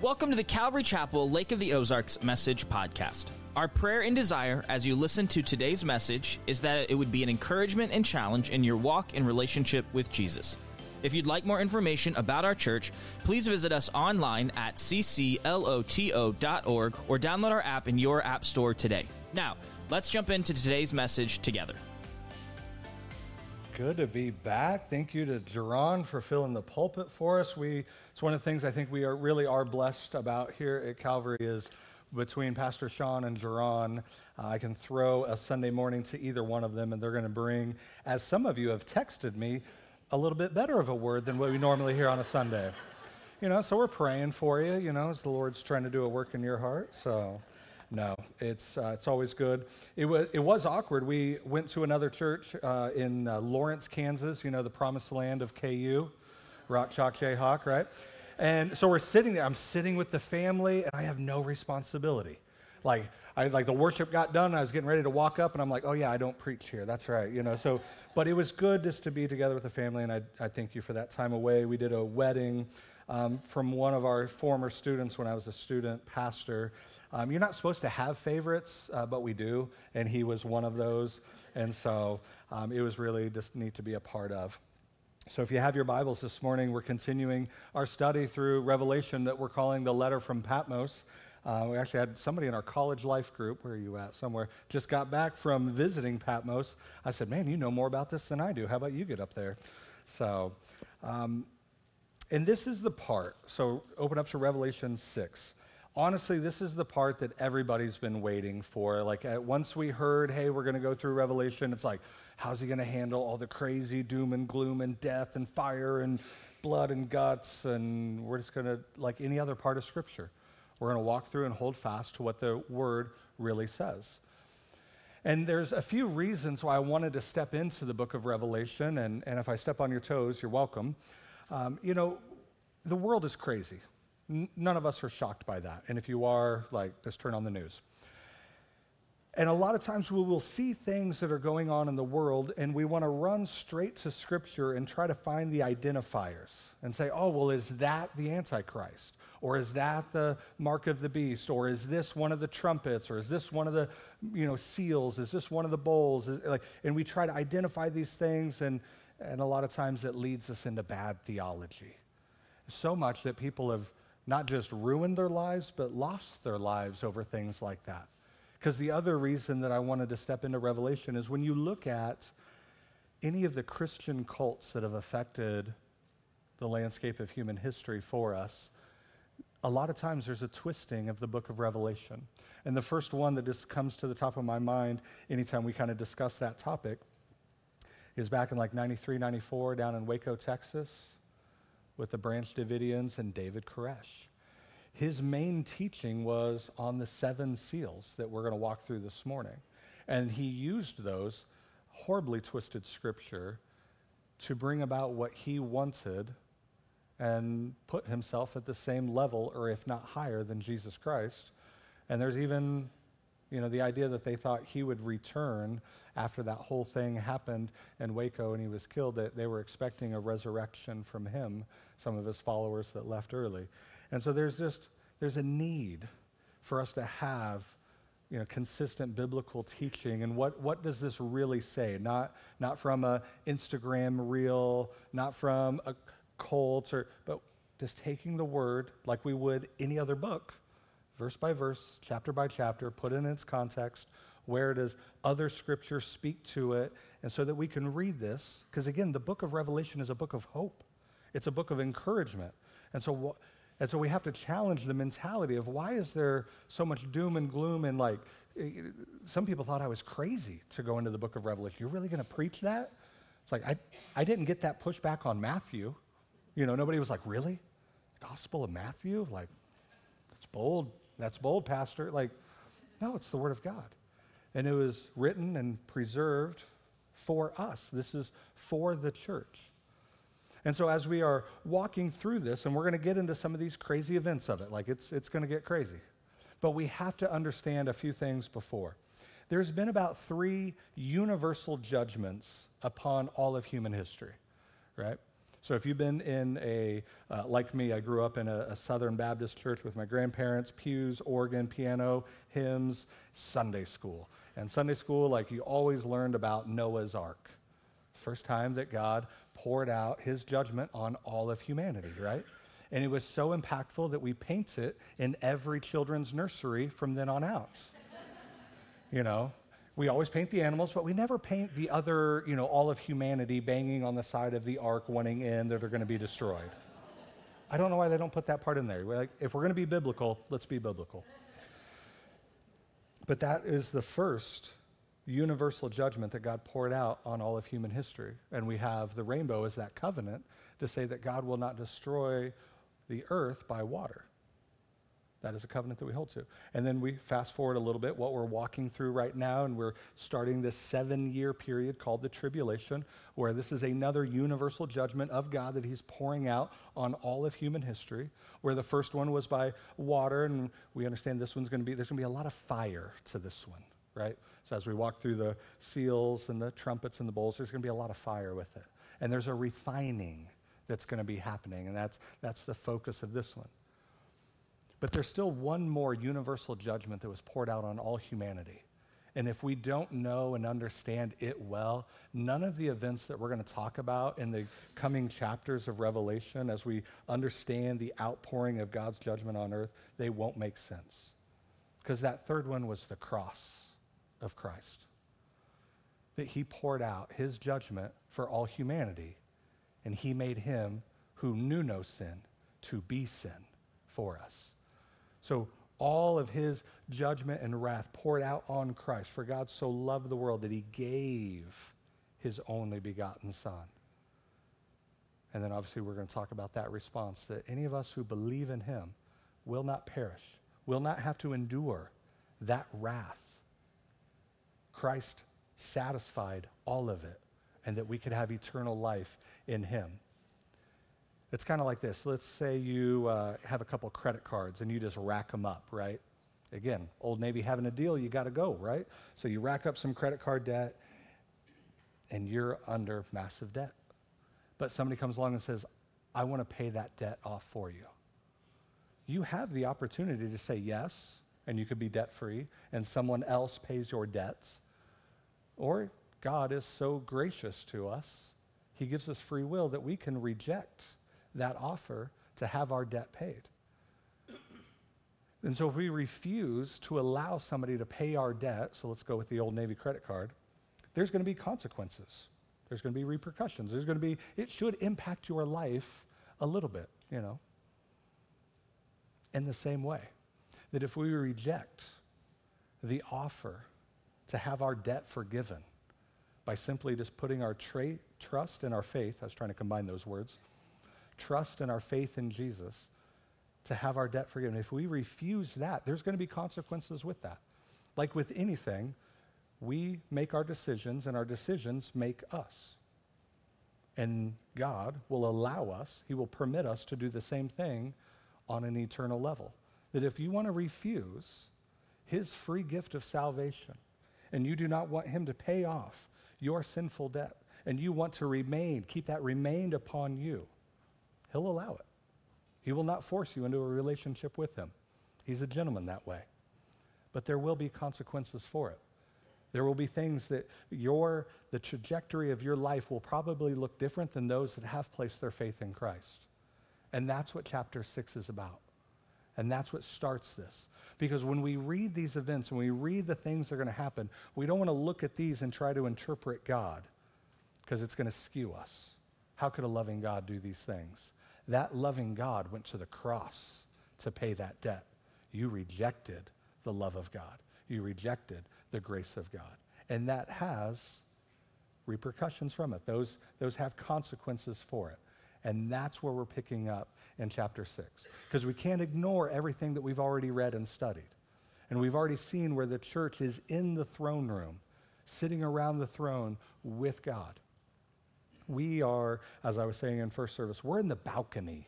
Welcome to the Calvary Chapel Lake of the Ozarks Message Podcast. Our prayer and desire as you listen to today's message is that it would be an encouragement and challenge in your walk and relationship with Jesus. If you'd like more information about our church, please visit us online at ccloto.org or download our app in your app store today. Now, let's jump into today's message together. Good to be back. Thank you to Jerron for filling the pulpit for us. We, it's one of the things I think we are really are blessed about here at Calvary is between Pastor Sean and Jerron, uh, I can throw a Sunday morning to either one of them, and they're going to bring, as some of you have texted me, a little bit better of a word than what we normally hear on a Sunday. You know, so we're praying for you, you know, as the Lord's trying to do a work in your heart. So no, it's, uh, it's always good. It, was it was awkward. We went to another church uh, in uh, Lawrence, Kansas, you know, the promised land of KU, Rock Chalk Jayhawk, right? And so we're sitting there. I'm sitting with the family, and I have no responsibility. Like, I, like the worship got done, I was getting ready to walk up, and I'm like, oh yeah, I don't preach here. That's right, you know. So, but it was good just to be together with the family, and I, I thank you for that time away. We did a wedding um, from one of our former students when I was a student pastor. Um, you're not supposed to have favorites, uh, but we do, and he was one of those. And so um, it was really just neat to be a part of. So, if you have your Bibles this morning, we're continuing our study through Revelation that we're calling the letter from Patmos. Uh, we actually had somebody in our college life group, where are you at? Somewhere, just got back from visiting Patmos. I said, Man, you know more about this than I do. How about you get up there? So, um, and this is the part. So, open up to Revelation 6 honestly, this is the part that everybody's been waiting for. Like, uh, once we heard, hey, we're going to go through Revelation, it's like, how's he going to handle all the crazy doom and gloom and death and fire and blood and guts? And we're just going to, like any other part of Scripture, we're going to walk through and hold fast to what the Word really says. And there's a few reasons why I wanted to step into the book of Revelation. And, and if I step on your toes, you're welcome. Um, you know, the world is crazy none of us are shocked by that. And if you are, like, just turn on the news. And a lot of times we will see things that are going on in the world and we want to run straight to Scripture and try to find the identifiers and say, oh, well, is that the Antichrist? Or is that the mark of the beast? Or is this one of the trumpets? Or is this one of the you know, seals? Is this one of the bowls? Is, like, and we try to identify these things, and, and a lot of times it leads us into bad theology. So much that people have not just ruined their lives, but lost their lives over things like that. Because the other reason that I wanted to step into Revelation is when you look at any of the Christian cults that have affected the landscape of human history for us, a lot of times there's a twisting of the book of Revelation. And the first one that just comes to the top of my mind anytime we kind of discuss that topic is back in like 93, 94 down in Waco, Texas with the Branch Davidians and David Koresh. His main teaching was on the seven seals that we're going to walk through this morning. And he used those horribly twisted scripture to bring about what he wanted and put himself at the same level, or if not higher, than Jesus Christ. And there's even you know, the idea that they thought he would return after that whole thing happened in Waco and he was killed, that they were expecting a resurrection from him, some of his followers that left early. And so there's just, there's a need for us to have, you know, consistent biblical teaching. And what, what does this really say? Not, not from a Instagram reel, not from a cult, or, but just taking the word like we would any other book verse by verse, chapter by chapter, put it in its context, where does other scriptures speak to it, and so that we can read this. Because again, the book of Revelation is a book of hope, it's a book of encouragement. And so, and so we have to challenge the mentality of why is there so much doom and gloom and like, eh, some people thought I was crazy to go into the book of Revelation. You're really going to preach that? It's like, I, I didn't get that pushback on Matthew. You know, nobody was like, really? Gospel of Matthew? Like, that's bold. That's bold, Pastor. Like, no, it's the Word of God. And it was written and preserved for us. This is for the church. And so, as we are walking through this, and we're going to get into some of these crazy events of it, like it's, it's going to get crazy. But we have to understand a few things before. There's been about three universal judgments upon all of human history, right? So if you've been in a, uh, like me, I grew up in a, a, Southern Baptist church with my grandparents, pews, organ, piano, hymns, Sunday school. And Sunday school, like you always learned about Noah's Ark. First time that God poured out his judgment on all of humanity, right? And it was so impactful that we paint it in every children's nursery from then on out. you know, we always paint the animals, but we never paint the other, you know, all of humanity banging on the side of the ark, wanting in that are going to be destroyed. I don't know why they don't put that part in there. We're like, if we're going to be biblical, let's be biblical. But that is the first universal judgment that God poured out on all of human history. And we have the rainbow as that covenant to say that God will not destroy the earth by water. That is a covenant that we hold to. And then we fast forward a little bit, what we're walking through right now, and we're starting this seven year period called the tribulation, where this is another universal judgment of God that He's pouring out on all of human history. Where the first one was by water, and we understand this one's going to be, there's going to be a lot of fire to this one, right? So as we walk through the seals and the trumpets and the bowls, there's going to be a lot of fire with it. And there's a refining that's going to be happening, and that's, that's the focus of this one. But there's still one more universal judgment that was poured out on all humanity. And if we don't know and understand it well, none of the events that we're going to talk about in the coming chapters of Revelation, as we understand the outpouring of God's judgment on earth, they won't make sense. Because that third one was the cross of Christ. That he poured out his judgment for all humanity, and he made him who knew no sin to be sin for us. So all of his judgment and wrath poured out on Christ. For God so loved the world that he gave his only begotten Son. And then obviously we're going to talk about that response that any of us who believe in him will not perish, will not have to endure that wrath. Christ satisfied all of it, and that we could have eternal life in him. It's kind of like this. Let's say you uh, have a couple credit cards and you just rack them up, right? Again, Old Navy having a deal, you got to go, right? So you rack up some credit card debt and you're under massive debt. But somebody comes along and says, I want to pay that debt off for you. You have the opportunity to say yes, and you could be debt free, and someone else pays your debts. Or God is so gracious to us, He gives us free will that we can reject that offer to have our debt paid. And so if we refuse to allow somebody to pay our debt, so let's go with the old Navy credit card, there's going to be consequences. There's going to be repercussions. There's going to be, it should impact your life a little bit, you know. In the same way, that if we reject the offer to have our debt forgiven by simply just putting our tra- trust and our faith, I was trying to combine those words, trust and our faith in Jesus to have our debt forgiven. If we refuse that, there's going to be consequences with that. Like with anything, we make our decisions and our decisions make us. And God will allow us, He will permit us to do the same thing on an eternal level. That if you want to refuse His free gift of salvation and you do not want Him to pay off your sinful debt and you want to remain, keep that remained upon you, He'll allow it. He will not force you into a relationship with him. He's a gentleman that way. But there will be consequences for it. There will be things that your the trajectory of your life will probably look different than those that have placed their faith in Christ. And that's what chapter 6 is about. And that's what starts this. Because when we read these events and we read the things that are going to happen, we don't want to look at these and try to interpret God because it's going to skew us. How could a loving God do these things? That loving God went to the cross to pay that debt. You rejected the love of God, you rejected the grace of God. And that has repercussions from it. Those, those have consequences for it. And that's where we're picking up in chapter 6. Because we can't ignore everything that we've already read and studied. And we've already seen where the church is in the throne room, sitting around the throne with God. We are, as I was saying in first service, we're in the balcony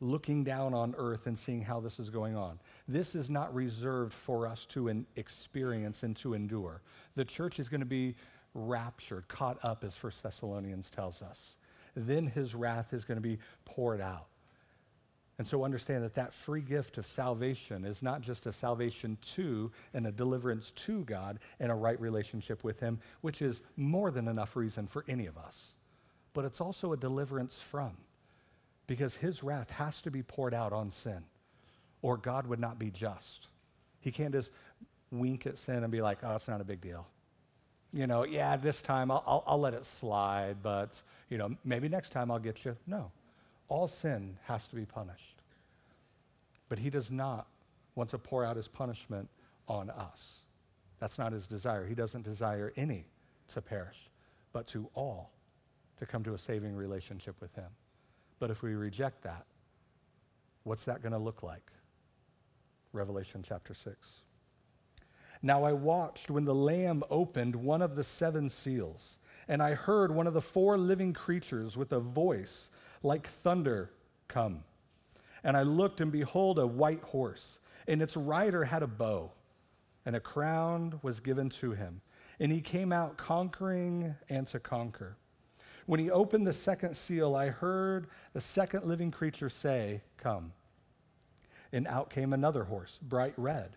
looking down on earth and seeing how this is going on. This is not reserved for us to experience and to endure. The church is going to be raptured, caught up, as First Thessalonians tells us. Then his wrath is going to be poured out. And so understand that that free gift of salvation is not just a salvation to and a deliverance to God and a right relationship with Him, which is more than enough reason for any of us, but it's also a deliverance from, because His wrath has to be poured out on sin, or God would not be just. He can't just wink at sin and be like, oh, it's not a big deal. You know, yeah, this time I'll, I'll, I'll let it slide, but, you know, maybe next time I'll get you. No all sin has to be punished. But he does not want to pour out his punishment on us. That's not his desire. He doesn't desire any to perish, but to all to come to a saving relationship with him. But if we reject that, what's that going to look like? Revelation chapter 6. Now I watched when the Lamb opened one of the seven seals, and I heard one of the four living creatures with a voice like thunder come. And I looked, and behold, a white horse, and its rider had a bow, and a crown was given to him. And he came out conquering and to conquer. When he opened the second seal, I heard the second living creature say, Come. And out came another horse, bright red.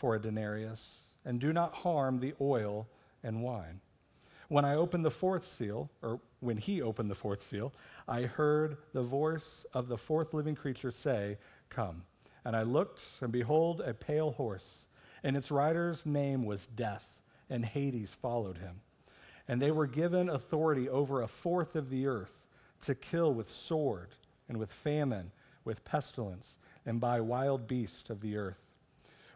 for a denarius, and do not harm the oil and wine. When I opened the fourth seal, or when he opened the fourth seal, I heard the voice of the fourth living creature say, Come. And I looked, and behold, a pale horse, and its rider's name was Death, and Hades followed him. And they were given authority over a fourth of the earth to kill with sword, and with famine, with pestilence, and by wild beasts of the earth.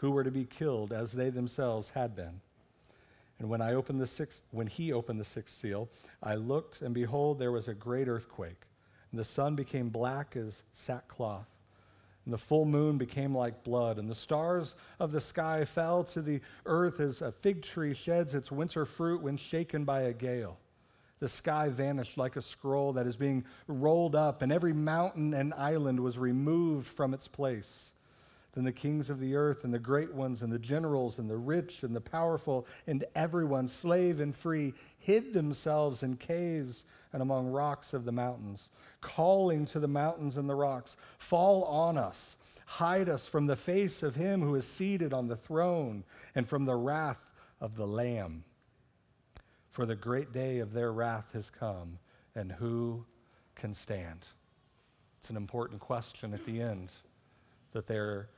who were to be killed as they themselves had been. And when I opened the sixth, when he opened the sixth seal, I looked, and behold, there was a great earthquake. And the sun became black as sackcloth. And the full moon became like blood, and the stars of the sky fell to the earth as a fig tree sheds its winter fruit when shaken by a gale. The sky vanished like a scroll that is being rolled up, and every mountain and island was removed from its place. Then the kings of the earth and the great ones and the generals and the rich and the powerful and everyone, slave and free, hid themselves in caves and among rocks of the mountains, calling to the mountains and the rocks, Fall on us, hide us from the face of him who is seated on the throne and from the wrath of the Lamb. For the great day of their wrath has come, and who can stand? It's an important question at the end that they're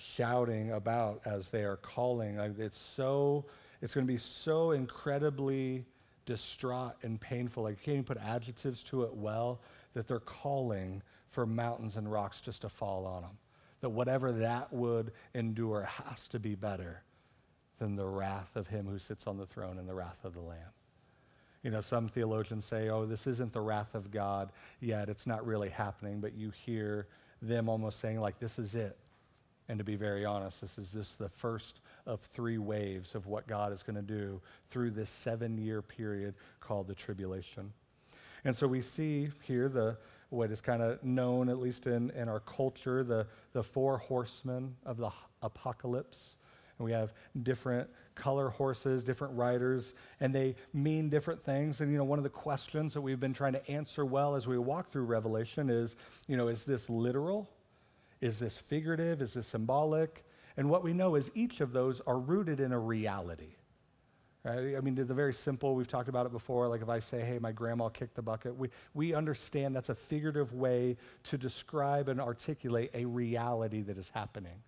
shouting about as they are calling. It's so, it's going to be so incredibly distraught and painful. Like, you can't even put adjectives to it well, that they're calling for mountains and rocks just to fall on them. That whatever that would endure has to be better than the wrath of him who sits on the throne and the wrath of the Lamb. You know, some theologians say, oh, this isn't the wrath of God yet. It's not really happening. But you hear them almost saying, like, this is it. And to be very honest, this is just the first of three waves of what God is going to do through this seven year period called the tribulation. And so we see here the what is kind of known, at least in, in our culture, the, the four horsemen of the apocalypse. And we have different color horses, different riders, and they mean different things. And, you know, one of the questions that we've been trying to answer well as we walk through Revelation is, you know, is this literal is this figurative? Is this symbolic? And what we know is each of those are rooted in a reality. Right? I mean, the very simple, we've talked about it before. Like if I say, hey, my grandma kicked the bucket, we, we understand that's a figurative way to describe and articulate a reality that is happening.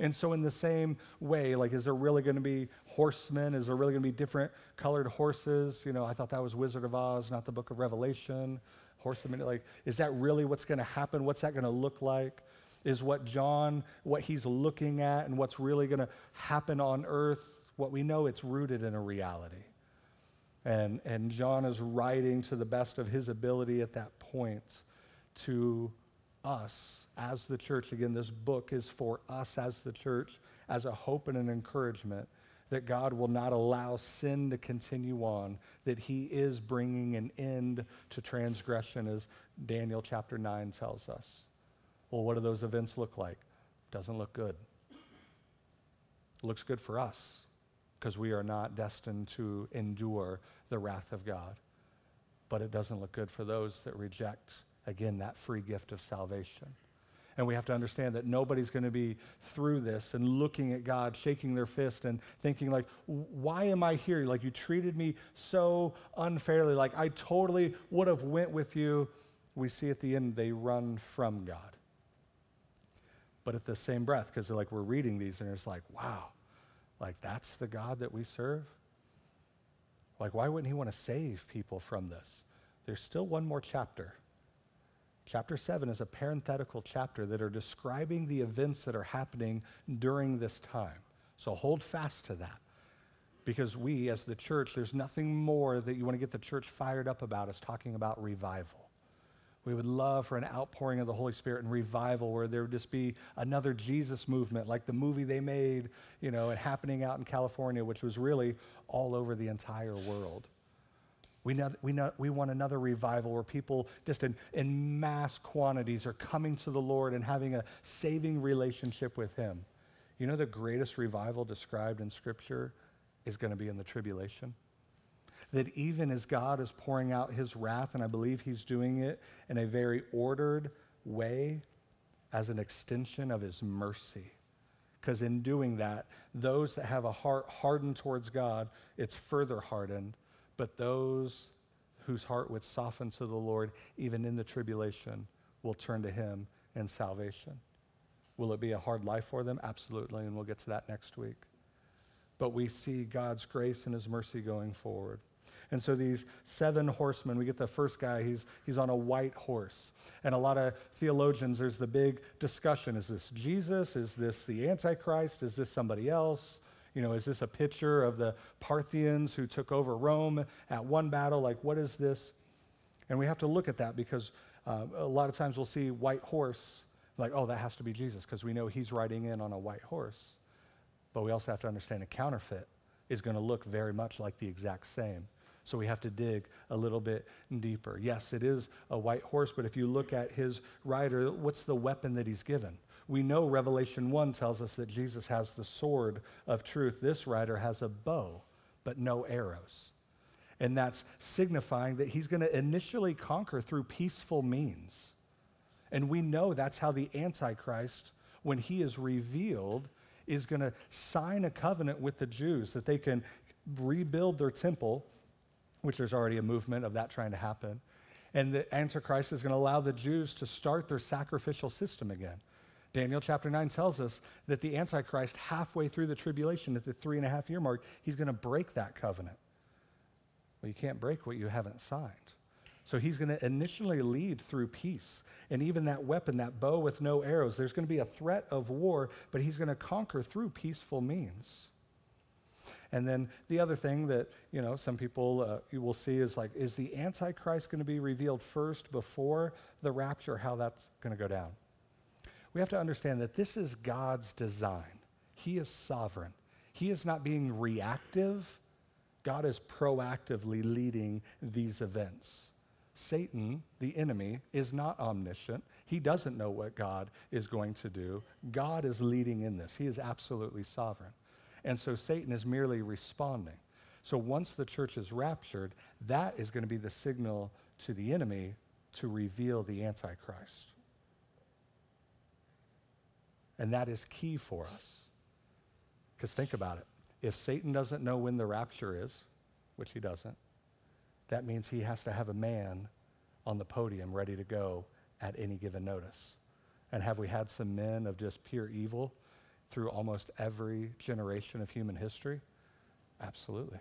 And so, in the same way, like, is there really going to be horsemen? Is there really going to be different colored horses? You know, I thought that was Wizard of Oz, not the book of Revelation. Horsemen, like, is that really what's going to happen? What's that going to look like? Is what John, what he's looking at, and what's really going to happen on earth, what we know it's rooted in a reality. And, and John is writing to the best of his ability at that point to us as the church. Again, this book is for us as the church, as a hope and an encouragement that God will not allow sin to continue on, that He is bringing an end to transgression, as Daniel chapter 9 tells us. Well, what do those events look like? Doesn't look good. looks good for us because we are not destined to endure the wrath of God. But it doesn't look good for those that reject, again, that free gift of salvation. And we have to understand that nobody's going to be through this and looking at God, shaking their fist and thinking like, why am I here? Like you treated me so unfairly. Like I totally would have went with you. We see at the end they run from God. But at the same breath, because like we're reading these and it's like, wow, like that's the God that we serve? Like why wouldn't he want to save people from this? There's still one more chapter. Chapter 7 is a parenthetical chapter that are describing the events that are happening during this time. So hold fast to that. Because we, as the church, there's nothing more that you want to get the church fired up about is talking about revival. We would love for an outpouring of the Holy Spirit and revival where there would just be another Jesus movement, like the movie they made, you know, and happening out in California, which was really all over the entire world. We, know, we, know, we want another revival where people just in, in mass quantities are coming to the Lord and having a saving relationship with Him. You know, the greatest revival described in Scripture is going to be in the tribulation. That even as God is pouring out His wrath, and I believe He's doing it in a very ordered way as an extension of His mercy. Because in doing that, those that have a heart hardened towards God, it's further hardened but those whose heart would soften to the Lord, even in the tribulation, will turn to Him in salvation. Will it be a hard life for them? Absolutely, and we'll get to that next week. But we see God's grace and His mercy going forward. And so these seven horsemen, we get the first guy, he's, he's on a white horse. And a lot of theologians, there's the big discussion is this Jesus? Is this the Antichrist? Is this somebody else? You know, is this a picture of the Parthians who took over Rome at one battle? Like, what is this? And we have to look at that because uh, a lot of times we'll see white horse, like, oh, that has to be Jesus because we know he's riding in on a white horse. But we also have to understand a counterfeit is going to look very much like the exact same. So we have to dig a little bit deeper. Yes, it is a white horse, but if you look at his rider, what's the weapon that he's given? We know Revelation 1 tells us that Jesus has the sword of truth. This rider has a bow, but no arrows. And that's signifying that he's going to initially conquer through peaceful means. And we know that's how the Antichrist, when he is revealed, is going to sign a covenant with the Jews that they can rebuild their temple, which there's already a movement of that trying to happen. And the Antichrist is going to allow the Jews to start their sacrificial system again. Daniel chapter 9 tells us that the Antichrist, halfway through the tribulation, at the three and a half year mark, he's going to break that covenant. Well, you can't break what you haven't signed. So he's going to initially lead through peace. And even that weapon, that bow with no arrows, there's going to be a threat of war, but he's going to conquer through peaceful means. And then the other thing that, you know, some people uh, you will see is like, is the Antichrist going to be revealed first before the rapture, how that's going to go down? we have to understand that this is God's design. He is sovereign. He is not being reactive. God is proactively leading these events. Satan, the enemy, is not omniscient. He doesn't know what God is going to do. God is leading in this. He is absolutely sovereign. And so Satan is merely responding. So once the church is raptured, that is going to be the signal to the enemy to reveal the Antichrist. And that is key for us. Because think about it. if Satan doesn't know when the rapture is, which he doesn't, that means he has to have a man on the podium ready to go at any given notice. And have we had some men of just pure evil through almost every generation of human history? Absolutely.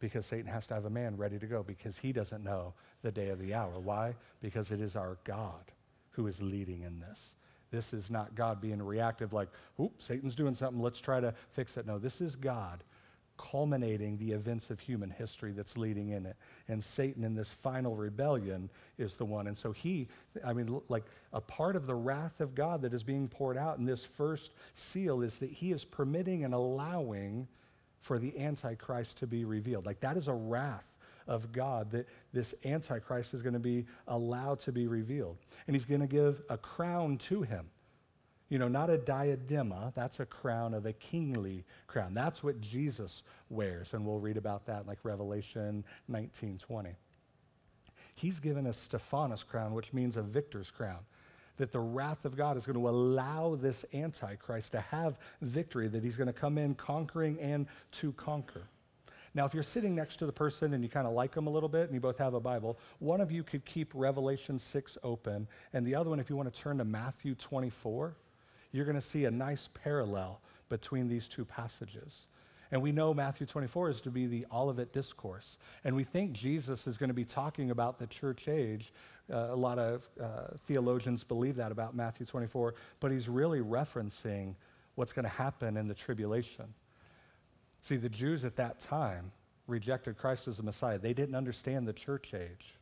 Because Satan has to have a man ready to go because he doesn't know the day of the hour. Why? Because it is our God who is leading in this. This is not God being reactive, like, oop, Satan's doing something, let's try to fix it. No, this is God culminating the events of human history that's leading in it. And Satan, in this final rebellion, is the one. And so he, I mean, like a part of the wrath of God that is being poured out in this first seal is that he is permitting and allowing for the Antichrist to be revealed. Like that is a wrath of God that this Antichrist is going to be allowed to be revealed. And he's going to give a crown to him. You know, not a diadema, that's a crown of a kingly crown. That's what Jesus wears, and we'll read about that like Revelation 19 20. He's given a Stephanos crown, which means a victor's crown. That the wrath of God is going to allow this Antichrist to have victory, that he's going to come in conquering and to conquer. Now, if you're sitting next to the person and you kind of like them a little bit and you both have a Bible, one of you could keep Revelation 6 open, and the other one, if you want to turn to Matthew 24, you're going to see a nice parallel between these two passages. And we know Matthew 24 is to be the Olivet Discourse. And we think Jesus is going to be talking about the church age. Uh, a lot of uh, theologians believe that about Matthew 24, but he's really referencing what's going to happen in the tribulation. See, the Jews at that time rejected Christ as the Messiah. They didn't understand the church age.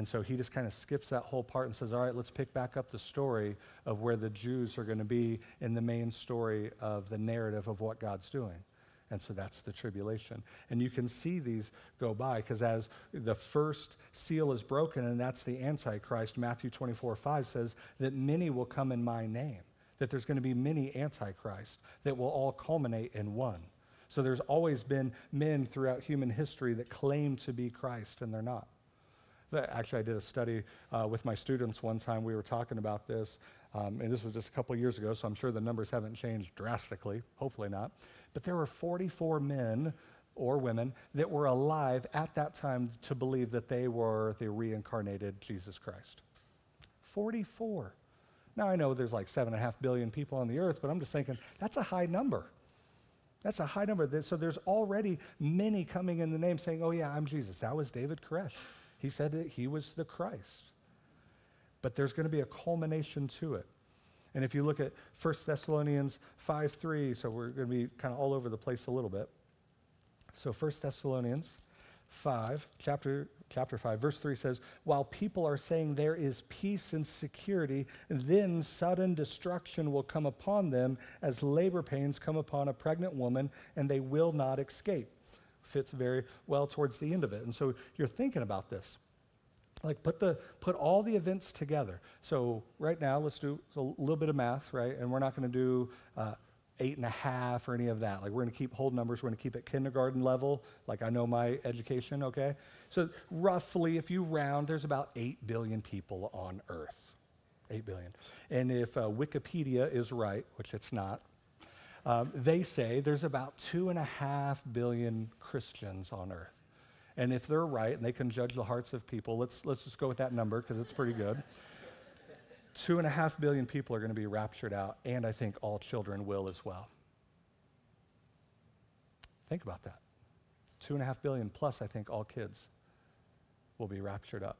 And so he just kind of skips that whole part and says, all right, let's pick back up the story of where the Jews are going to be in the main story of the narrative of what God's doing. And so that's the tribulation. And you can see these go by because as the first seal is broken, and that's the Antichrist, Matthew 24 5 says that many will come in my name, that there's going to be many Antichrists that will all culminate in one. So there's always been men throughout human history that claim to be Christ, and they're not. Actually, I did a study uh, with my students one time. We were talking about this, um, and this was just a couple years ago, so I'm sure the numbers haven't changed drastically. Hopefully not. But there were 44 men or women that were alive at that time to believe that they were the reincarnated Jesus Christ. 44. Now, I know there's like 7.5 billion people on the earth, but I'm just thinking that's a high number. That's a high number. So there's already many coming in the name saying, oh, yeah, I'm Jesus. That was David Koresh. He said that he was the Christ. But there's going to be a culmination to it. And if you look at 1 Thessalonians 5 3, so we're going to be kind of all over the place a little bit. So 1 Thessalonians 5, chapter, chapter 5, verse 3 says, While people are saying there is peace and security, then sudden destruction will come upon them as labor pains come upon a pregnant woman, and they will not escape fits very well towards the end of it. And so you're thinking about this. Like put the put all the events together. So right now, let's do a little bit of math, right? And we're not going to do uh, eight and a half or any of that. Like we're going to keep whole numbers. We're going to keep it kindergarten level. Like I know my education, okay? So roughly, if you round, there's about eight billion people on Earth. Eight billion. And if uh, Wikipedia is right, which it's not, um, they say there's about two and a half billion Christians on earth. And if they're right and they can judge the hearts of people, let's, let's just go with that number because it's pretty good. Two and a half billion people are going to be raptured out, and I think all children will as well. Think about that. Two and a half billion plus, I think all kids will be raptured up.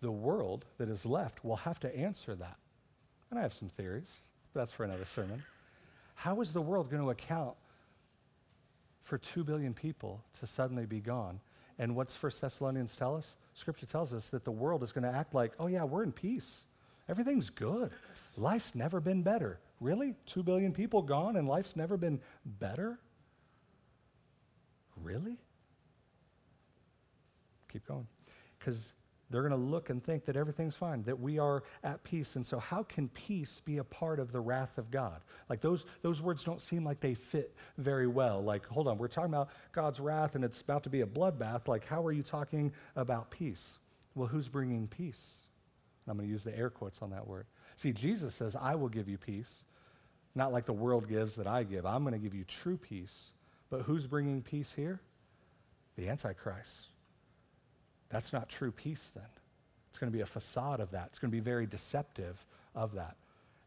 The world that is left will have to answer that. And I have some theories, but that's for another sermon. How is the world going to account for 2 billion people to suddenly be gone? And what's First Thessalonians tell us? Scripture tells us that the world is going to act like, oh, yeah, we're in peace. Everything's good. Life's never been better. Really? 2 billion people gone and life's never been better? Really? Keep going. Because they're going to look and think that everything's fine, that we are at peace. And so, how can peace be a part of the wrath of God? Like, those, those words don't seem like they fit very well. Like, hold on, we're talking about God's wrath and it's about to be a bloodbath. Like, how are you talking about peace? Well, who's bringing peace? And I'm going to use the air quotes on that word. See, Jesus says, I will give you peace. not like the world gives that I give. I'm going to give you true peace. But who's bringing peace here? The Antichrist. That's not true peace then. It's going to be a facade of that. It's going to be very deceptive of that.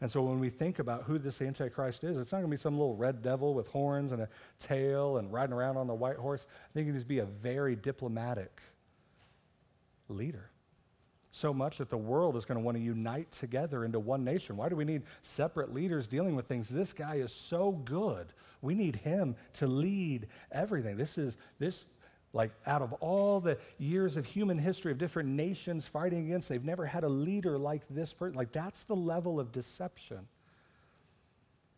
And so when we think about who this Antichrist is, it's not going to be some little red devil with horns and a tail and riding around on a white horse. I think it needs to be a very diplomatic leader. So much that the world is going to want to unite together into one nation. Why do we need separate leaders dealing with things? This guy is so good. We need him to lead everything. This is this like, out of all the years of human history of different nations fighting against, they've never had a leader like this person. Like, that's the level of deception.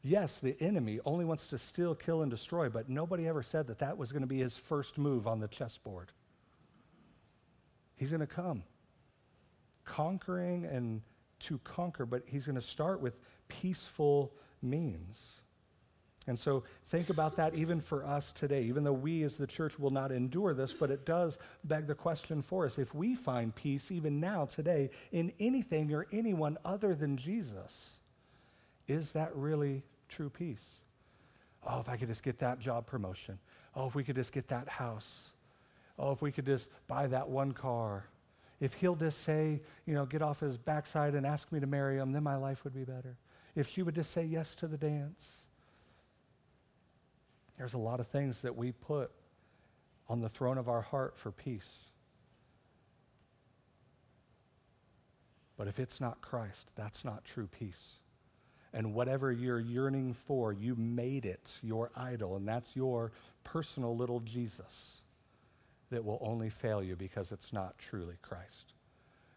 Yes, the enemy only wants to steal, kill, and destroy, but nobody ever said that that was going to be his first move on the chessboard. He's going to come conquering and to conquer, but he's going to start with peaceful means. And so think about that even for us today, even though we as the church will not endure this, but it does beg the question for us. If we find peace even now, today, in anything or anyone other than Jesus, is that really true peace? Oh, if I could just get that job promotion. Oh, if we could just get that house. Oh, if we could just buy that one car. If he'll just say, you know, get off his backside and ask me to marry him, then my life would be better. If she would just say yes to the dance there's a lot of things that we put on the throne of our heart for peace. But if it's not Christ, that's not true peace. And whatever you're yearning for, you made it your idol, and that's your personal little Jesus that will only fail you because it's not truly Christ.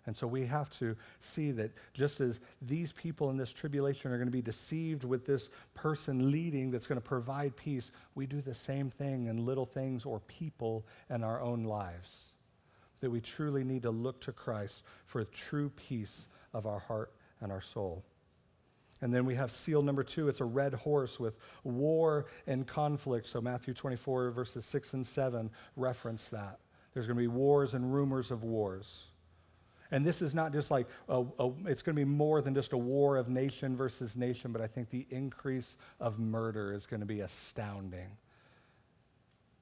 And so we have to see that just as these people in this tribulation are going to be deceived with this person leading that's going to provide peace, we do the same thing in little things or people in our own lives. That we truly need to look to Christ for true peace of our heart and our soul. And then we have seal number two. It's a red horse with war and conflict. So Matthew 24, verses 6 and 7 reference that. There's going to be wars and rumors of wars. And this is not just like, a, a, it's going to be more than just a war of nation versus nation, but I think the increase of murder is going to be astounding.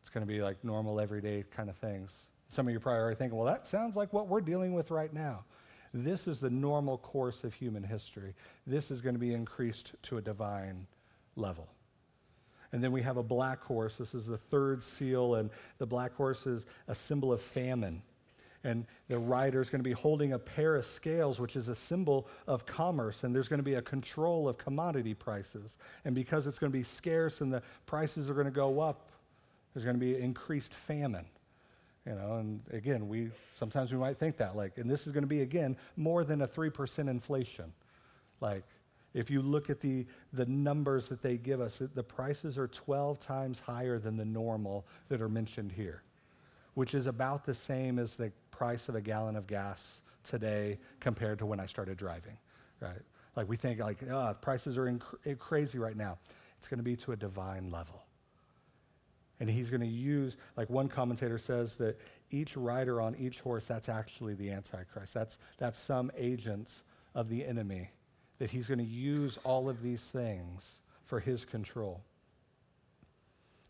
It's going to be like normal, everyday kind of things. Some of you probably are thinking, well, that sounds like what we're dealing with right now. This is the normal course of human history. This is going to be increased to a divine level. And then we have a black horse. This is the third seal, and the black horse is a symbol of famine and the rider is going to be holding a pair of scales, which is a symbol of commerce, and there's going to be a control of commodity prices. And because it's going to be scarce and the prices are going to go up, there's going to be increased famine. You know, and again, we sometimes we might think that like, and this is going to be again more than a three percent inflation. Like, if you look at the the numbers that they give us, the prices are 12 times higher than the normal that are mentioned here, which is about the same as the price of a gallon of gas today compared to when I started driving, right? Like we think like, oh, prices are inc- eh, crazy right now. It's going to be to a divine level. And he's going to use, like one commentator says, that each rider on each horse, that's actually the Antichrist. That's, that's some agents of the enemy, that he's going to use all of these things for his control.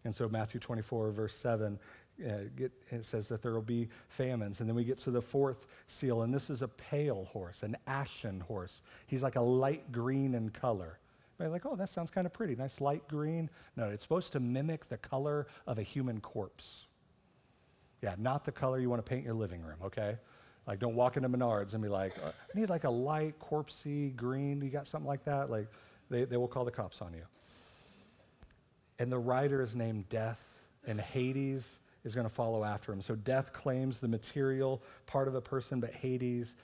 And so, Matthew 24, verse 7, uh, get, it says that there will be famines. And then we get to the fourth seal, and this is a pale horse, an ashen horse. He's like a light green in color. But like, oh, that sounds kind of pretty. Nice light green. No, it's supposed to mimic the color of a human corpse. Yeah, not the color you want to paint your living room, okay? Like, don't walk into Menards and be like, uh, I need like a light, corpsey green. You got something like that? Like, they, they will call the cops on you. And the rider is named Death, and Hades is going to follow after him. So death claims the material part of a person, but Hades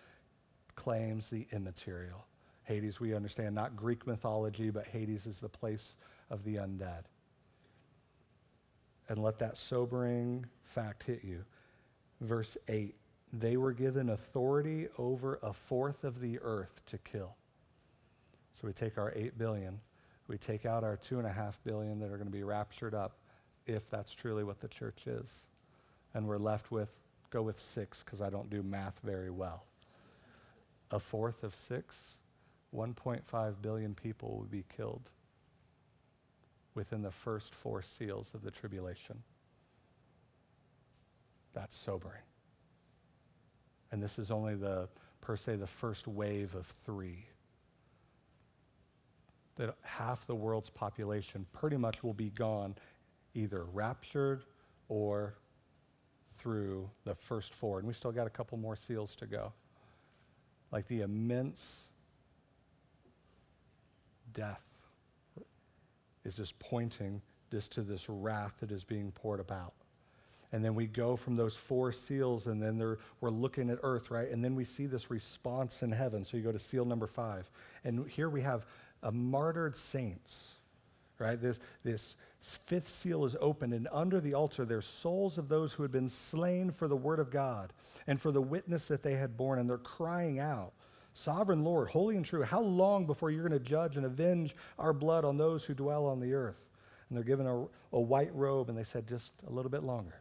claims the immaterial. Hades, we understand, not Greek mythology, but Hades is the place of the undead. And let that sobering fact hit you. Verse 8 they were given authority over a fourth of the earth to kill. So we take our 8 billion, we take out our 2.5 billion that are going to be raptured up if that's truly what the church is. And we're left with, go with six, because I don't do math very well. A fourth of six, 1.5 billion people would be killed within the first four seals of the tribulation. That's sobering. And this is only the, per se, the first wave of three. That half the world's population pretty much will be gone, either raptured or through the first four. And we still got a couple more seals to go. Like the immense death is just pointing just to this wrath that is being poured about. And then we go from those four seals, and then we're looking at earth, right? And then we see this response in heaven. So you go to seal number five. And here we have a martyred saints, right? This, this fifth seal is opened, and under the altar, there's souls of those who had been slain for the word of God and for the witness that they had borne. And they're crying out, Sovereign Lord, holy and true, how long before you're going to judge and avenge our blood on those who dwell on the earth? And they're given a, a white robe, and they said, Just a little bit longer.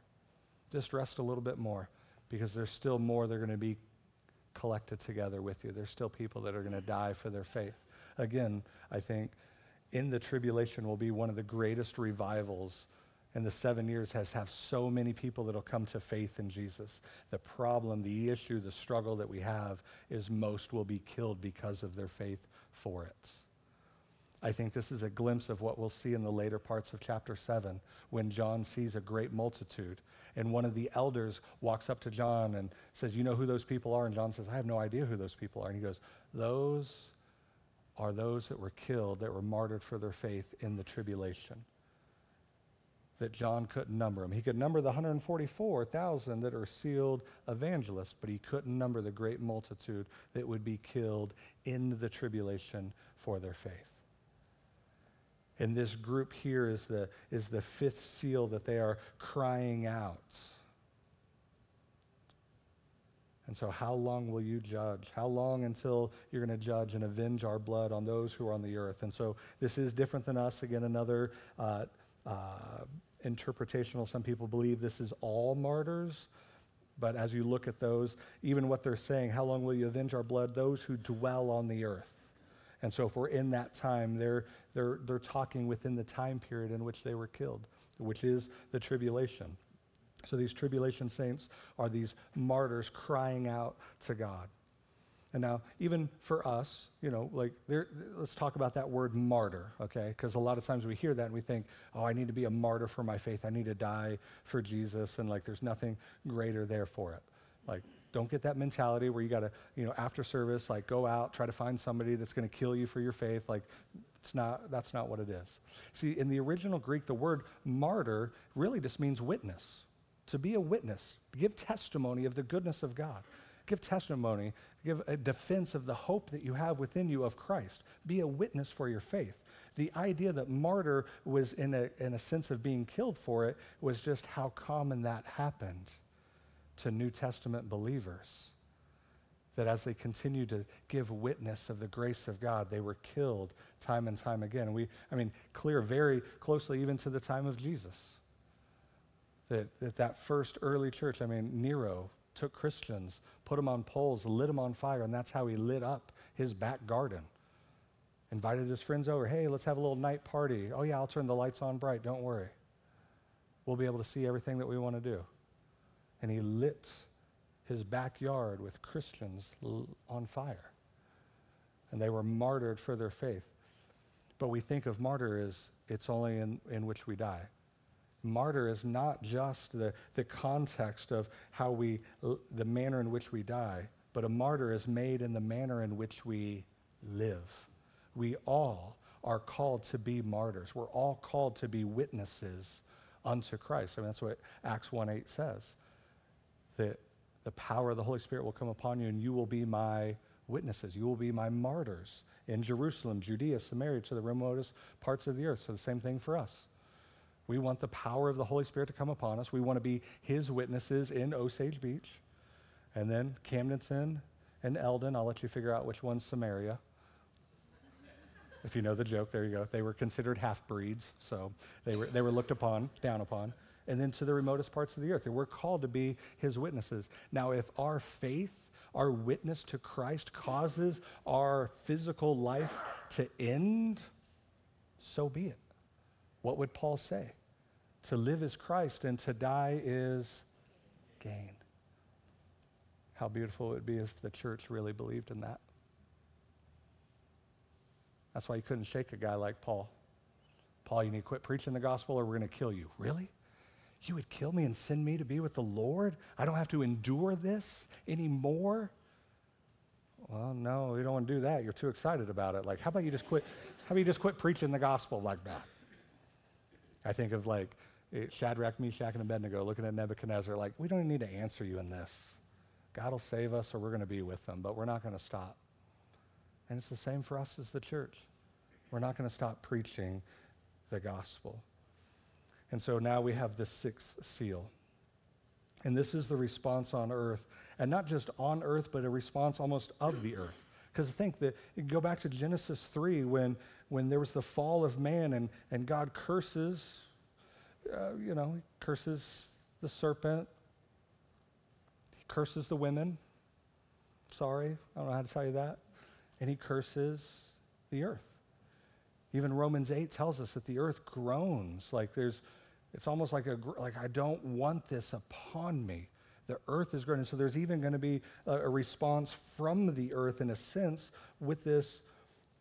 Just rest a little bit more because there's still more they're going to be collected together with you. There's still people that are going to die for their faith. Again, I think in the tribulation will be one of the greatest revivals and the seven years has have so many people that'll come to faith in Jesus. The problem, the issue, the struggle that we have is most will be killed because of their faith for it. I think this is a glimpse of what we'll see in the later parts of chapter 7 when John sees a great multitude. And one of the elders walks up to John and says, You know who those people are? And John says, I have no idea who those people are. And he goes, Those are those that were killed, that were martyred for their faith in the tribulation. That John couldn't number them. He could number the 144,000 that are sealed evangelists, but he couldn't number the great multitude that would be killed in the tribulation for their faith. And this group here is the, is the fifth seal that they are crying out. And so, how long will you judge? How long until you're going to judge and avenge our blood on those who are on the earth? And so, this is different than us. Again, another uh, uh, interpretational. Some people believe this is all martyrs. But as you look at those, even what they're saying, how long will you avenge our blood? Those who dwell on the earth. And so, if we're in that time, they're, they're, they're talking within the time period in which they were killed, which is the tribulation. So, these tribulation saints are these martyrs crying out to God. And now, even for us, you know, like, let's talk about that word martyr, okay? Because a lot of times we hear that and we think, oh, I need to be a martyr for my faith. I need to die for Jesus, and like, there's nothing greater there for it. Like, don't get that mentality where you got to, you know, after service, like go out, try to find somebody that's going to kill you for your faith. Like, it's not, that's not what it is. See, in the original Greek, the word martyr really just means witness. To be a witness, give testimony of the goodness of God. Give testimony, give a defense of the hope that you have within you of Christ. Be a witness for your faith. The idea that martyr was in a, in a sense of being killed for it was just how common that happened to New Testament believers. That as they continued to give witness of the grace of God, they were killed time and time again. We, I mean, clear very closely even to the time of Jesus. That, that that first early church, I mean, Nero took Christians, put them on poles, lit them on fire, and that's how he lit up his back garden. Invited his friends over. Hey, let's have a little night party. Oh, yeah, I'll turn the lights on bright. Don't worry. We'll be able to see everything that we want to do and he lit his backyard with Christians l- on fire. And they were martyred for their faith. But we think of martyr as it's only in, in which we die. Martyr is not just the, the context of how we, the manner in which we die, but a martyr is made in the manner in which we live. We all are called to be martyrs. We're all called to be witnesses unto Christ. I mean, that's what Acts 1 8 says that the power of the Holy Spirit will come upon you and you will be my witnesses. You will be my martyrs in Jerusalem, Judea, Samaria, to the remotest parts of the earth. So the same thing for us. We want the power of the Holy Spirit to come upon us. We want to be his witnesses in Osage Beach. And then Camdenton and Eldon. I'll let you figure out which one's Samaria. if you know the joke, there you go. They were considered half breeds, so they were, they were looked upon, down upon and then to the remotest parts of the earth. We're called to be his witnesses. Now, if our faith, our witness to Christ causes our physical life to end, so be it. what would Paul say? To live is Christ and to die is gain. How beautiful it would be if the church really believed in that. That's why you couldn't shake a guy like Paul. Paul, you need to quit preaching the gospel or we're going to kill you. Really? You would kill me and send me to be with the Lord? I don't have to endure this anymore? Well, no, you don't want to do that. You're too excited about it. Like, how about you just quit? How about you just quit preaching the gospel like that? I think of like Eh, Shadrach, Meshach, and Abednego looking at Nebuchadnezzar, like, we don't need to answer you in this. God will save us or we're going to be with them, but we're not going to stop. And it's the same for us as the church. We're not going to stop preaching the gospel. And so now we have the sixth seal. And this is the response on earth. And not just on earth, but a response almost of the earth. Because think that go back to Genesis 3 when, when there was the fall of man and, and God curses, uh, you know, he curses the serpent, he curses the women. Sorry, I don't know how to tell you that. And he curses the earth. Even Romans 8 tells us that the earth groans. Like there's, it's almost like a, like I don't want this upon me. The earth is groaning. So there's even going to be a, a response from the earth in a sense with this,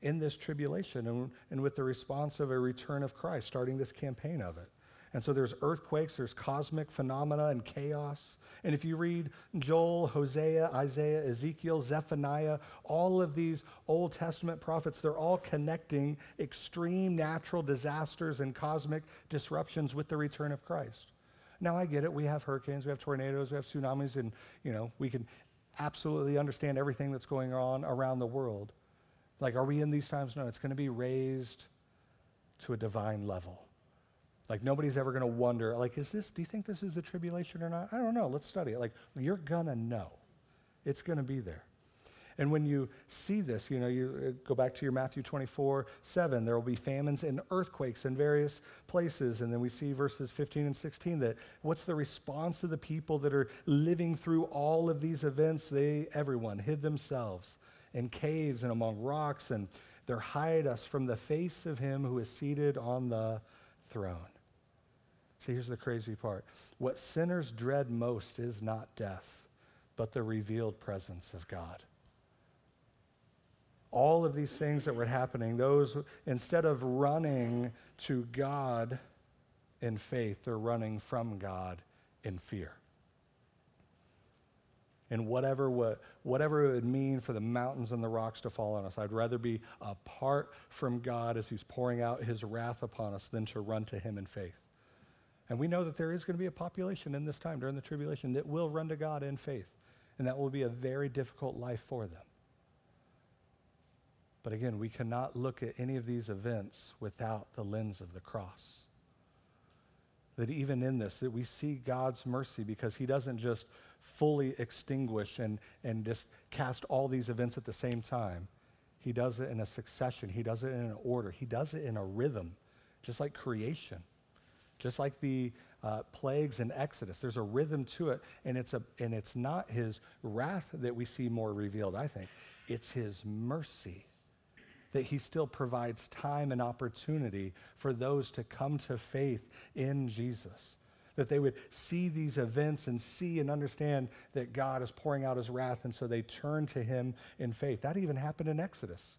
in this tribulation and, and with the response of a return of Christ, starting this campaign of it. And so there's earthquakes, there's cosmic phenomena and chaos. And if you read Joel, Hosea, Isaiah, Ezekiel, Zephaniah, all of these Old Testament prophets, they're all connecting extreme natural disasters and cosmic disruptions with the return of Christ. Now I get it. We have hurricanes, we have tornadoes, we have tsunamis, and you know, we can absolutely understand everything that's going on around the world. Like, are we in these times? No, it's going to be raised to a divine level. Like nobody's ever going to wonder, like, is this, do you think this is the tribulation or not? I don't know. Let's study it. Like, you're going to know. It's going to be there. And when you see this, you know, you uh, go back to your Matthew 24, 7, there will be famines and earthquakes in various places. And then we see verses 15 and 16 that what's the response of the people that are living through all of these events? They, everyone, hid themselves in caves and among rocks, and they're hide us from the face of him who is seated on the throne. See, here's the crazy part. What sinners dread most is not death, but the revealed presence of God. All of these things that were happening, those, instead of running to God in faith, they're running from God in fear. And whatever, what, whatever it would mean for the mountains and the rocks to fall on us, I'd rather be apart from God as He's pouring out His wrath upon us than to run to Him in faith. And we know that there is going to be a population in this time during the tribulation that will run to God in faith. And that will be a very difficult life for them. But again, we cannot look at any of these events without the lens of the cross. That even in this, that we see God's mercy because he doesn't just fully extinguish and, and just cast all these events at the same time. He does it in a succession. He does it in an order. He does it in a rhythm, just like creation. Just like the uh, plagues in Exodus, there's a rhythm to it, and it's, a, and it's not his wrath that we see more revealed, I think. It's his mercy that he still provides time and opportunity for those to come to faith in Jesus. That they would see these events and see and understand that God is pouring out his wrath, and so they turn to him in faith. That even happened in Exodus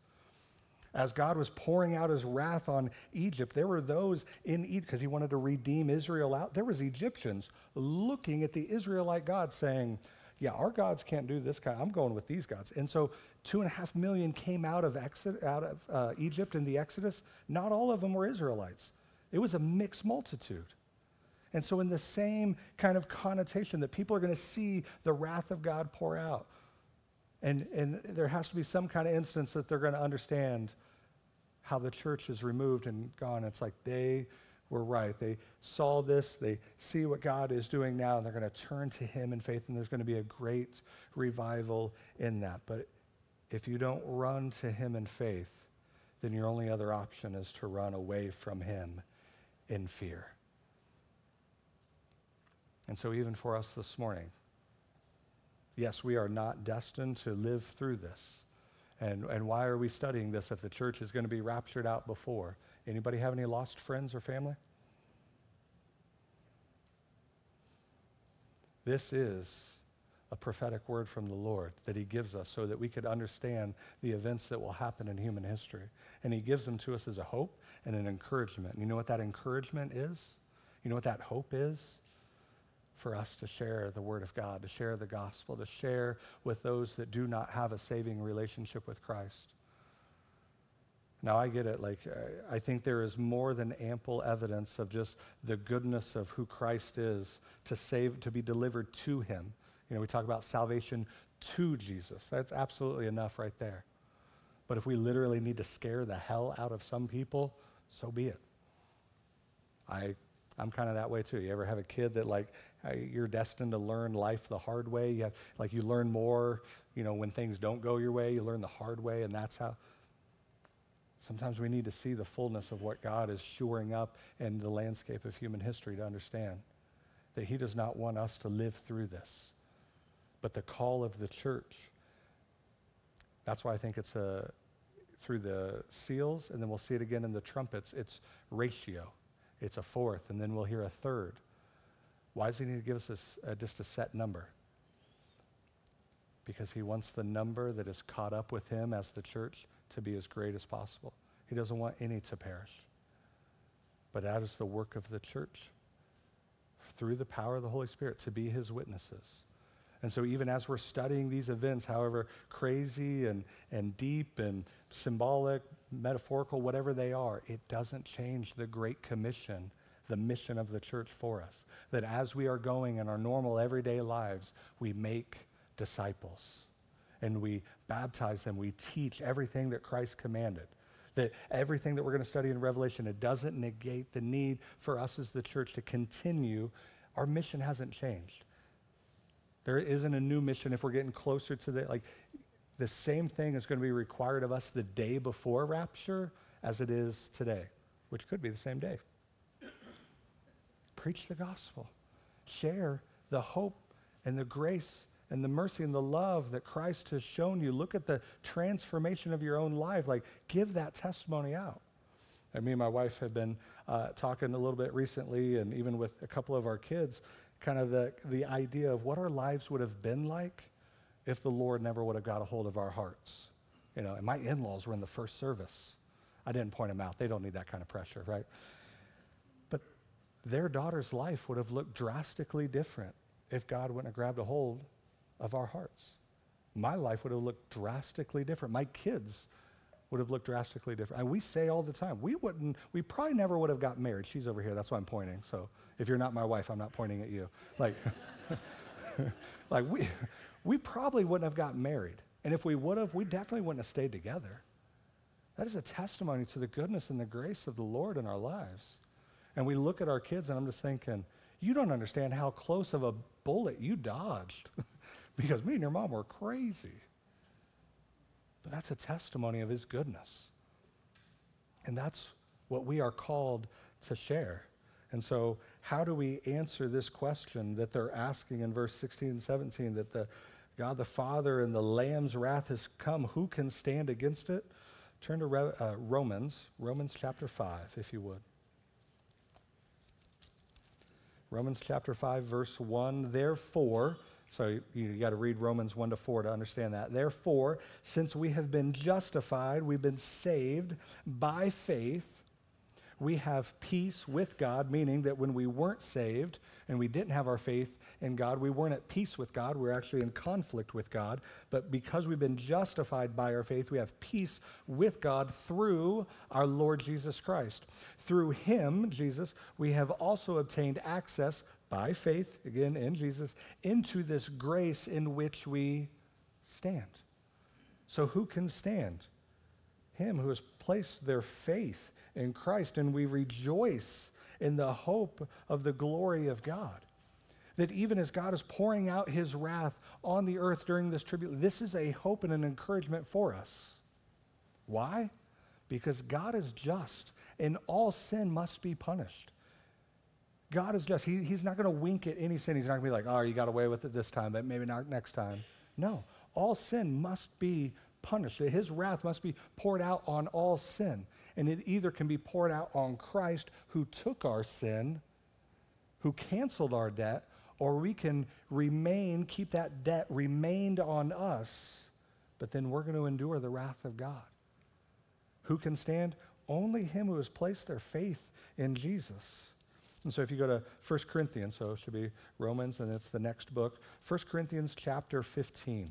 as God was pouring out his wrath on Egypt, there were those in Egypt, because he wanted to redeem Israel out. There was Egyptians looking at the Israelite God saying, yeah, our gods can't do this kind. I'm going with these gods. And so two and a half million came out of, out of uh, Egypt in the Exodus. Not all of them were Israelites. It was a mixed multitude. And so, in the same kind of connotation that people are going to see the wrath of God pour out, and, and there has to be some kind of instance that they're going to understand how the church is removed and gone. It's like they were right. They saw this, they see what God is doing now, and they're going to turn to Him in faith, and there's going to be a great revival in that. But if you don't run to Him in faith, then your only other option is to run away from Him in fear. And so, even for us this morning, Yes, we are not destined to live through this. And, and why are we studying this if the church is going to be raptured out before? Anybody have any lost friends or family? This is a prophetic word from the Lord that He gives us so that we could understand the events that will happen in human history. And He gives them to us as a hope and an encouragement. And you know what that encouragement is? You know what that hope is? For us to share the Word of God, to share the gospel, to share with those that do not have a saving relationship with Christ. Now, I get it. Like, I think there is more than ample evidence of just the goodness of who Christ is to save, to be delivered to Him you know, we talk about salvation to Jesus. That's absolutely enough right there. But if we literally need to scare the hell out of some people, so be it. I, I'm kind of that way too. You ever have a kid that like you're destined to learn life the hard way? You have, like you learn more, you know, when things don't go your way, you learn the hard way, and that's how. Sometimes we need to see the fullness of what God is shoring up in the landscape of human history to understand that He does not want us to live through this but the call of the church. That's why I think it's a, through the seals, and then we'll see it again in the trumpets. It's ratio. It's a fourth, and then we'll hear a third. Why does he need to give us uh, just a set number? Because he wants the number that is caught up with him as the church to be as great as possible. He doesn't want any to perish. But that is the work of the church through the power of the Holy Spirit to be his witnesses. And so, even as we're studying these events, however crazy and, and deep and symbolic, metaphorical, whatever they are, it doesn't change the Great Commission, the mission of the church for us. That as we are going in our normal everyday lives, we make disciples and we baptize them, we teach everything that Christ commanded. That everything that we're going to study in Revelation, it doesn't negate the need for us as the church to continue. Our mission hasn't changed. There isn't a new mission if we're getting closer to the, like, the same thing is going to be required of us the day before rapture as it is today, which could be the same day. Preach the gospel. Share the hope and the grace and the mercy and the love that Christ has shown you. Look at the transformation of your own life. Like, give that testimony out. And me and my wife have been uh, talking a little bit recently, and even with a couple of our kids, kind of the, the idea of what our lives would have been like if the Lord never would have got a hold of our hearts. You know, and my in laws were in the first service. I didn't point them out, they don't need that kind of pressure, right? Their daughter's life would have looked drastically different if God wouldn't have grabbed a hold of our hearts. My life would have looked drastically different. My kids would have looked drastically different. And we say all the time, we wouldn't, we probably never would have got married. She's over here, that's why I'm pointing. So if you're not my wife, I'm not pointing at you. Like, like we, we probably wouldn't have gotten married. And if we would have, we definitely wouldn't have stayed together. That is a testimony to the goodness and the grace of the Lord in our lives. And we look at our kids, and I'm just thinking, you don't understand how close of a bullet you dodged because me and your mom were crazy. But that's a testimony of his goodness. And that's what we are called to share. And so, how do we answer this question that they're asking in verse 16 and 17 that the God the Father and the Lamb's wrath has come? Who can stand against it? Turn to Re- uh, Romans, Romans chapter 5, if you would. Romans chapter 5, verse 1. Therefore, so you, you got to read Romans 1 to 4 to understand that. Therefore, since we have been justified, we've been saved by faith we have peace with God, meaning that when we weren't saved and we didn't have our faith in God, we weren't at peace with God. We we're actually in conflict with God. But because we've been justified by our faith, we have peace with God through our Lord Jesus Christ. Through him, Jesus, we have also obtained access by faith, again in Jesus, into this grace in which we stand. So who can stand? Him who has placed their faith in Christ, and we rejoice in the hope of the glory of God. That even as God is pouring out his wrath on the earth during this tribulation, this is a hope and an encouragement for us. Why? Because God is just, and all sin must be punished. God is just. He, he's not going to wink at any sin. He's not going to be like, oh, you got away with it this time, but maybe not next time. No. All sin must be punished. His wrath must be poured out on all sin. And it either can be poured out on Christ who took our sin, who canceled our debt, or we can remain, keep that debt remained on us, but then we're going to endure the wrath of God. Who can stand? Only him who has placed their faith in Jesus. And so if you go to 1 Corinthians, so it should be Romans, and it's the next book, 1 Corinthians chapter 15.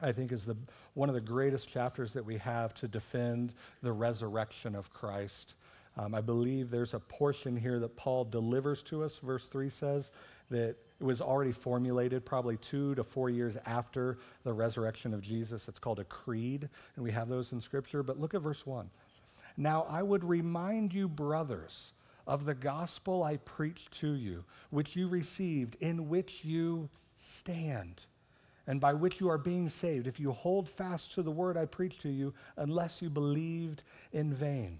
I think is the, one of the greatest chapters that we have to defend the resurrection of Christ. Um, I believe there's a portion here that Paul delivers to us. Verse 3 says that it was already formulated probably two to four years after the resurrection of Jesus. It's called a creed, and we have those in Scripture. But look at verse 1. Now I would remind you, brothers, of the gospel I preached to you, which you received, in which you stand, and by which you are being saved, if you hold fast to the word I preached to you, unless you believed in vain.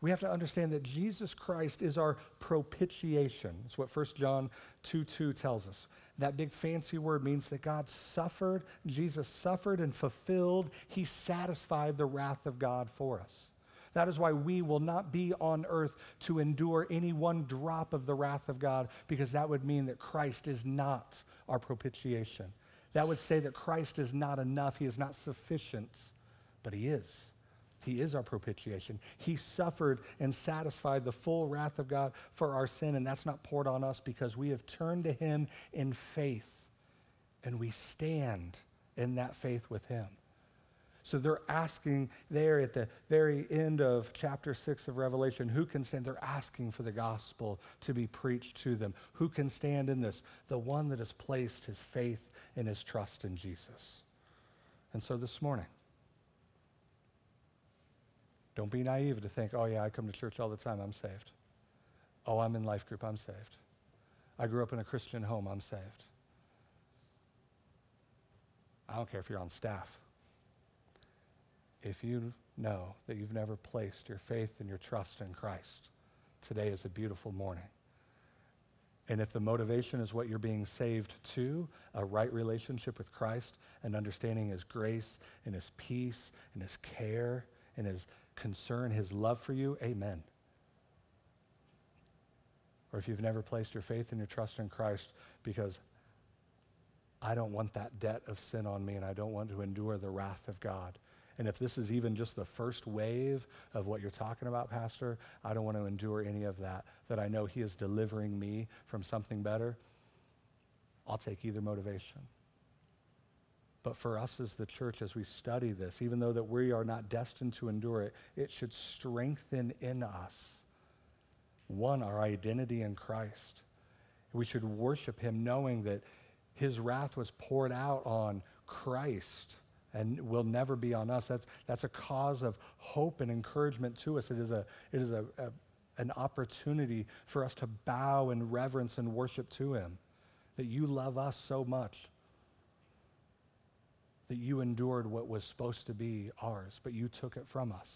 We have to understand that Jesus Christ is our propitiation. That's what 1 John 2 2 tells us. That big fancy word means that God suffered, Jesus suffered and fulfilled, He satisfied the wrath of God for us. That is why we will not be on earth to endure any one drop of the wrath of God, because that would mean that Christ is not our propitiation. That would say that Christ is not enough, He is not sufficient, but He is. He is our propitiation. He suffered and satisfied the full wrath of God for our sin, and that's not poured on us because we have turned to Him in faith, and we stand in that faith with Him. So they're asking there at the very end of chapter 6 of Revelation, who can stand? They're asking for the gospel to be preached to them. Who can stand in this? The one that has placed his faith and his trust in Jesus. And so this morning, don't be naive to think, oh, yeah, I come to church all the time, I'm saved. Oh, I'm in life group, I'm saved. I grew up in a Christian home, I'm saved. I don't care if you're on staff if you know that you've never placed your faith and your trust in Christ, today is a beautiful morning. And if the motivation is what you're being saved to, a right relationship with Christ and understanding his grace and his peace and his care and his concern, his love for you, amen. Or if you've never placed your faith and your trust in Christ because I don't want that debt of sin on me and I don't want to endure the wrath of God, and if this is even just the first wave of what you're talking about, Pastor, I don't want to endure any of that. That I know He is delivering me from something better. I'll take either motivation. But for us as the church, as we study this, even though that we are not destined to endure it, it should strengthen in us, one, our identity in Christ. We should worship him knowing that his wrath was poured out on Christ and will never be on us. That's, that's a cause of hope and encouragement to us. It is, a, it is a, a an opportunity for us to bow in reverence and worship to Him. That you love us so much. That you endured what was supposed to be ours, but you took it from us.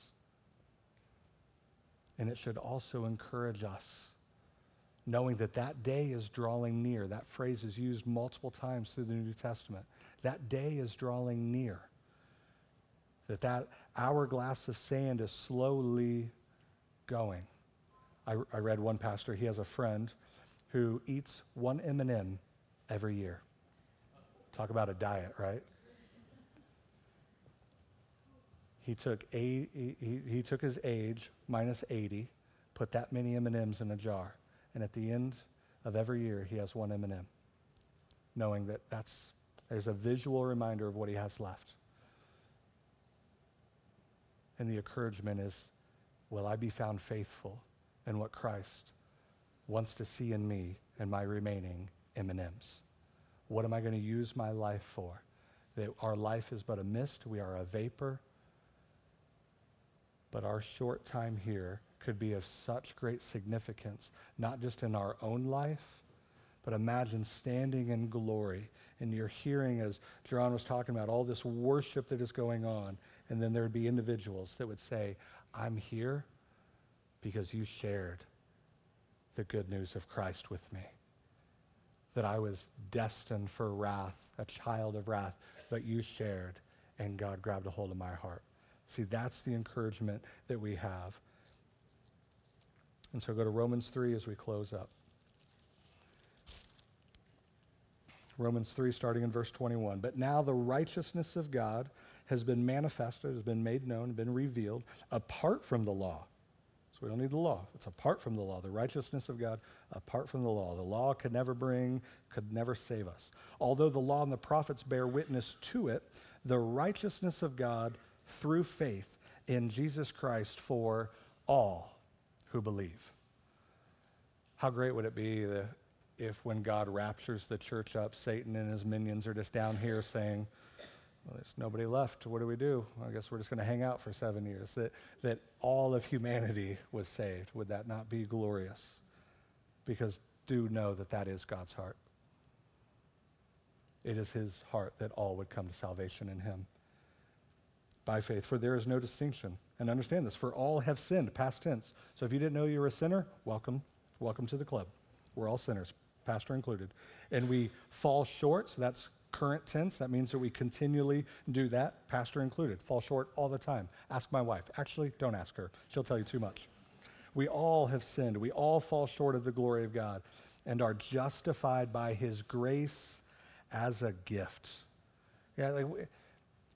And it should also encourage us, knowing that that day is drawing near. That phrase is used multiple times through the New Testament. That day is drawing near that that hourglass of sand is slowly going. I, I read one pastor, he has a friend who eats one M&M every year. Talk about a diet, right? He took, eight, he, he, took his age minus 80, put that many M&Ms in a jar, and at the end of every year, he has one M&M, knowing that that's, there's a visual reminder of what he has left. And the encouragement is, will I be found faithful in what Christ wants to see in me and my remaining M&Ms? What am I going to use my life for? That our life is but a mist, we are a vapor, but our short time here could be of such great significance, not just in our own life, but imagine standing in glory and you're hearing, as John was talking about, all this worship that is going on. And then there would be individuals that would say, I'm here because you shared the good news of Christ with me. That I was destined for wrath, a child of wrath, but you shared and God grabbed a hold of my heart. See, that's the encouragement that we have. And so go to Romans 3 as we close up. Romans 3, starting in verse 21. But now the righteousness of God has been manifested, has been made known, been revealed apart from the law. So we don't need the law. It's apart from the law. The righteousness of God apart from the law. The law could never bring, could never save us. Although the law and the prophets bear witness to it, the righteousness of God through faith in Jesus Christ for all who believe. How great would it be if, when God raptures the church up, Satan and his minions are just down here saying, well, there's nobody left. What do we do? I guess we're just going to hang out for seven years. That, that all of humanity was saved. Would that not be glorious? Because do know that that is God's heart. It is his heart that all would come to salvation in him by faith, for there is no distinction. And understand this, for all have sinned, past tense. So if you didn't know you were a sinner, welcome. Welcome to the club. We're all sinners, pastor included. And we fall short, so that's current tense. That means that we continually do that, pastor included. Fall short all the time. Ask my wife. Actually, don't ask her. She'll tell you too much. We all have sinned. We all fall short of the glory of God and are justified by his grace as a gift. Yeah, like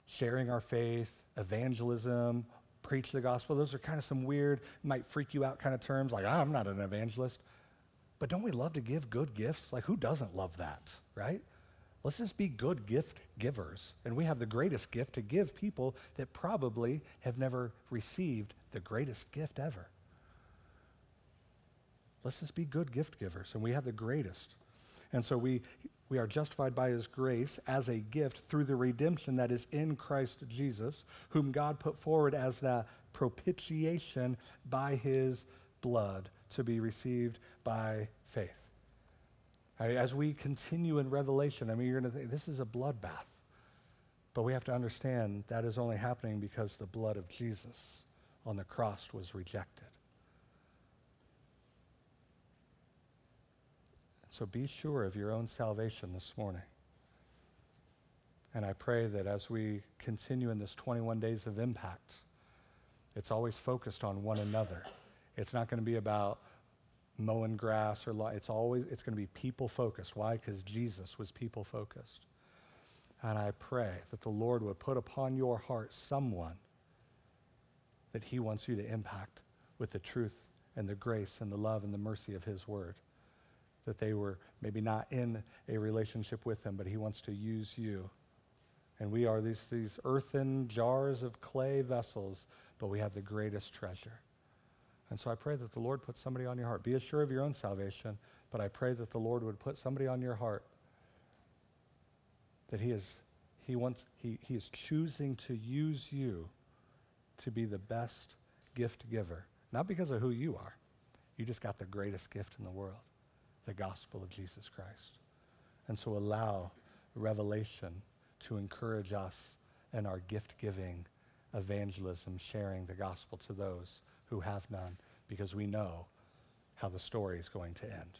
sharing our faith, evangelism, preach the gospel, those are kind of some weird, might freak you out kind of terms, like, I'm not an evangelist. But don't we love to give good gifts? Like, who doesn't love that, right? Let's just be good gift givers. And we have the greatest gift to give people that probably have never received the greatest gift ever. Let's just be good gift givers, and we have the greatest. And so we, we are justified by his grace as a gift through the redemption that is in Christ Jesus, whom God put forward as the propitiation by his blood to be received by faith. As we continue in Revelation, I mean, you're going to think this is a bloodbath. But we have to understand that is only happening because the blood of Jesus on the cross was rejected. So be sure of your own salvation this morning. And I pray that as we continue in this 21 days of impact, it's always focused on one another. It's not going to be about mowing grass or it's always it's going to be people focused. Why? Because Jesus was people focused. And I pray that the Lord would put upon your heart someone that he wants you to impact with the truth and the grace and the love and the mercy of his word that they were maybe not in a relationship with him, but he wants to use you. And we are these, these earthen jars of clay vessels, but we have the greatest treasure. And so I pray that the Lord put somebody on your heart. Be assured of your own salvation, but I pray that the Lord would put somebody on your heart that he is he wants he, he is choosing to use you to be the best gift giver. Not because of who you are. You just got the greatest gift in the world the gospel of Jesus Christ. And so allow revelation to encourage us in our gift giving, evangelism, sharing the gospel to those who have none, because we know how the story is going to end.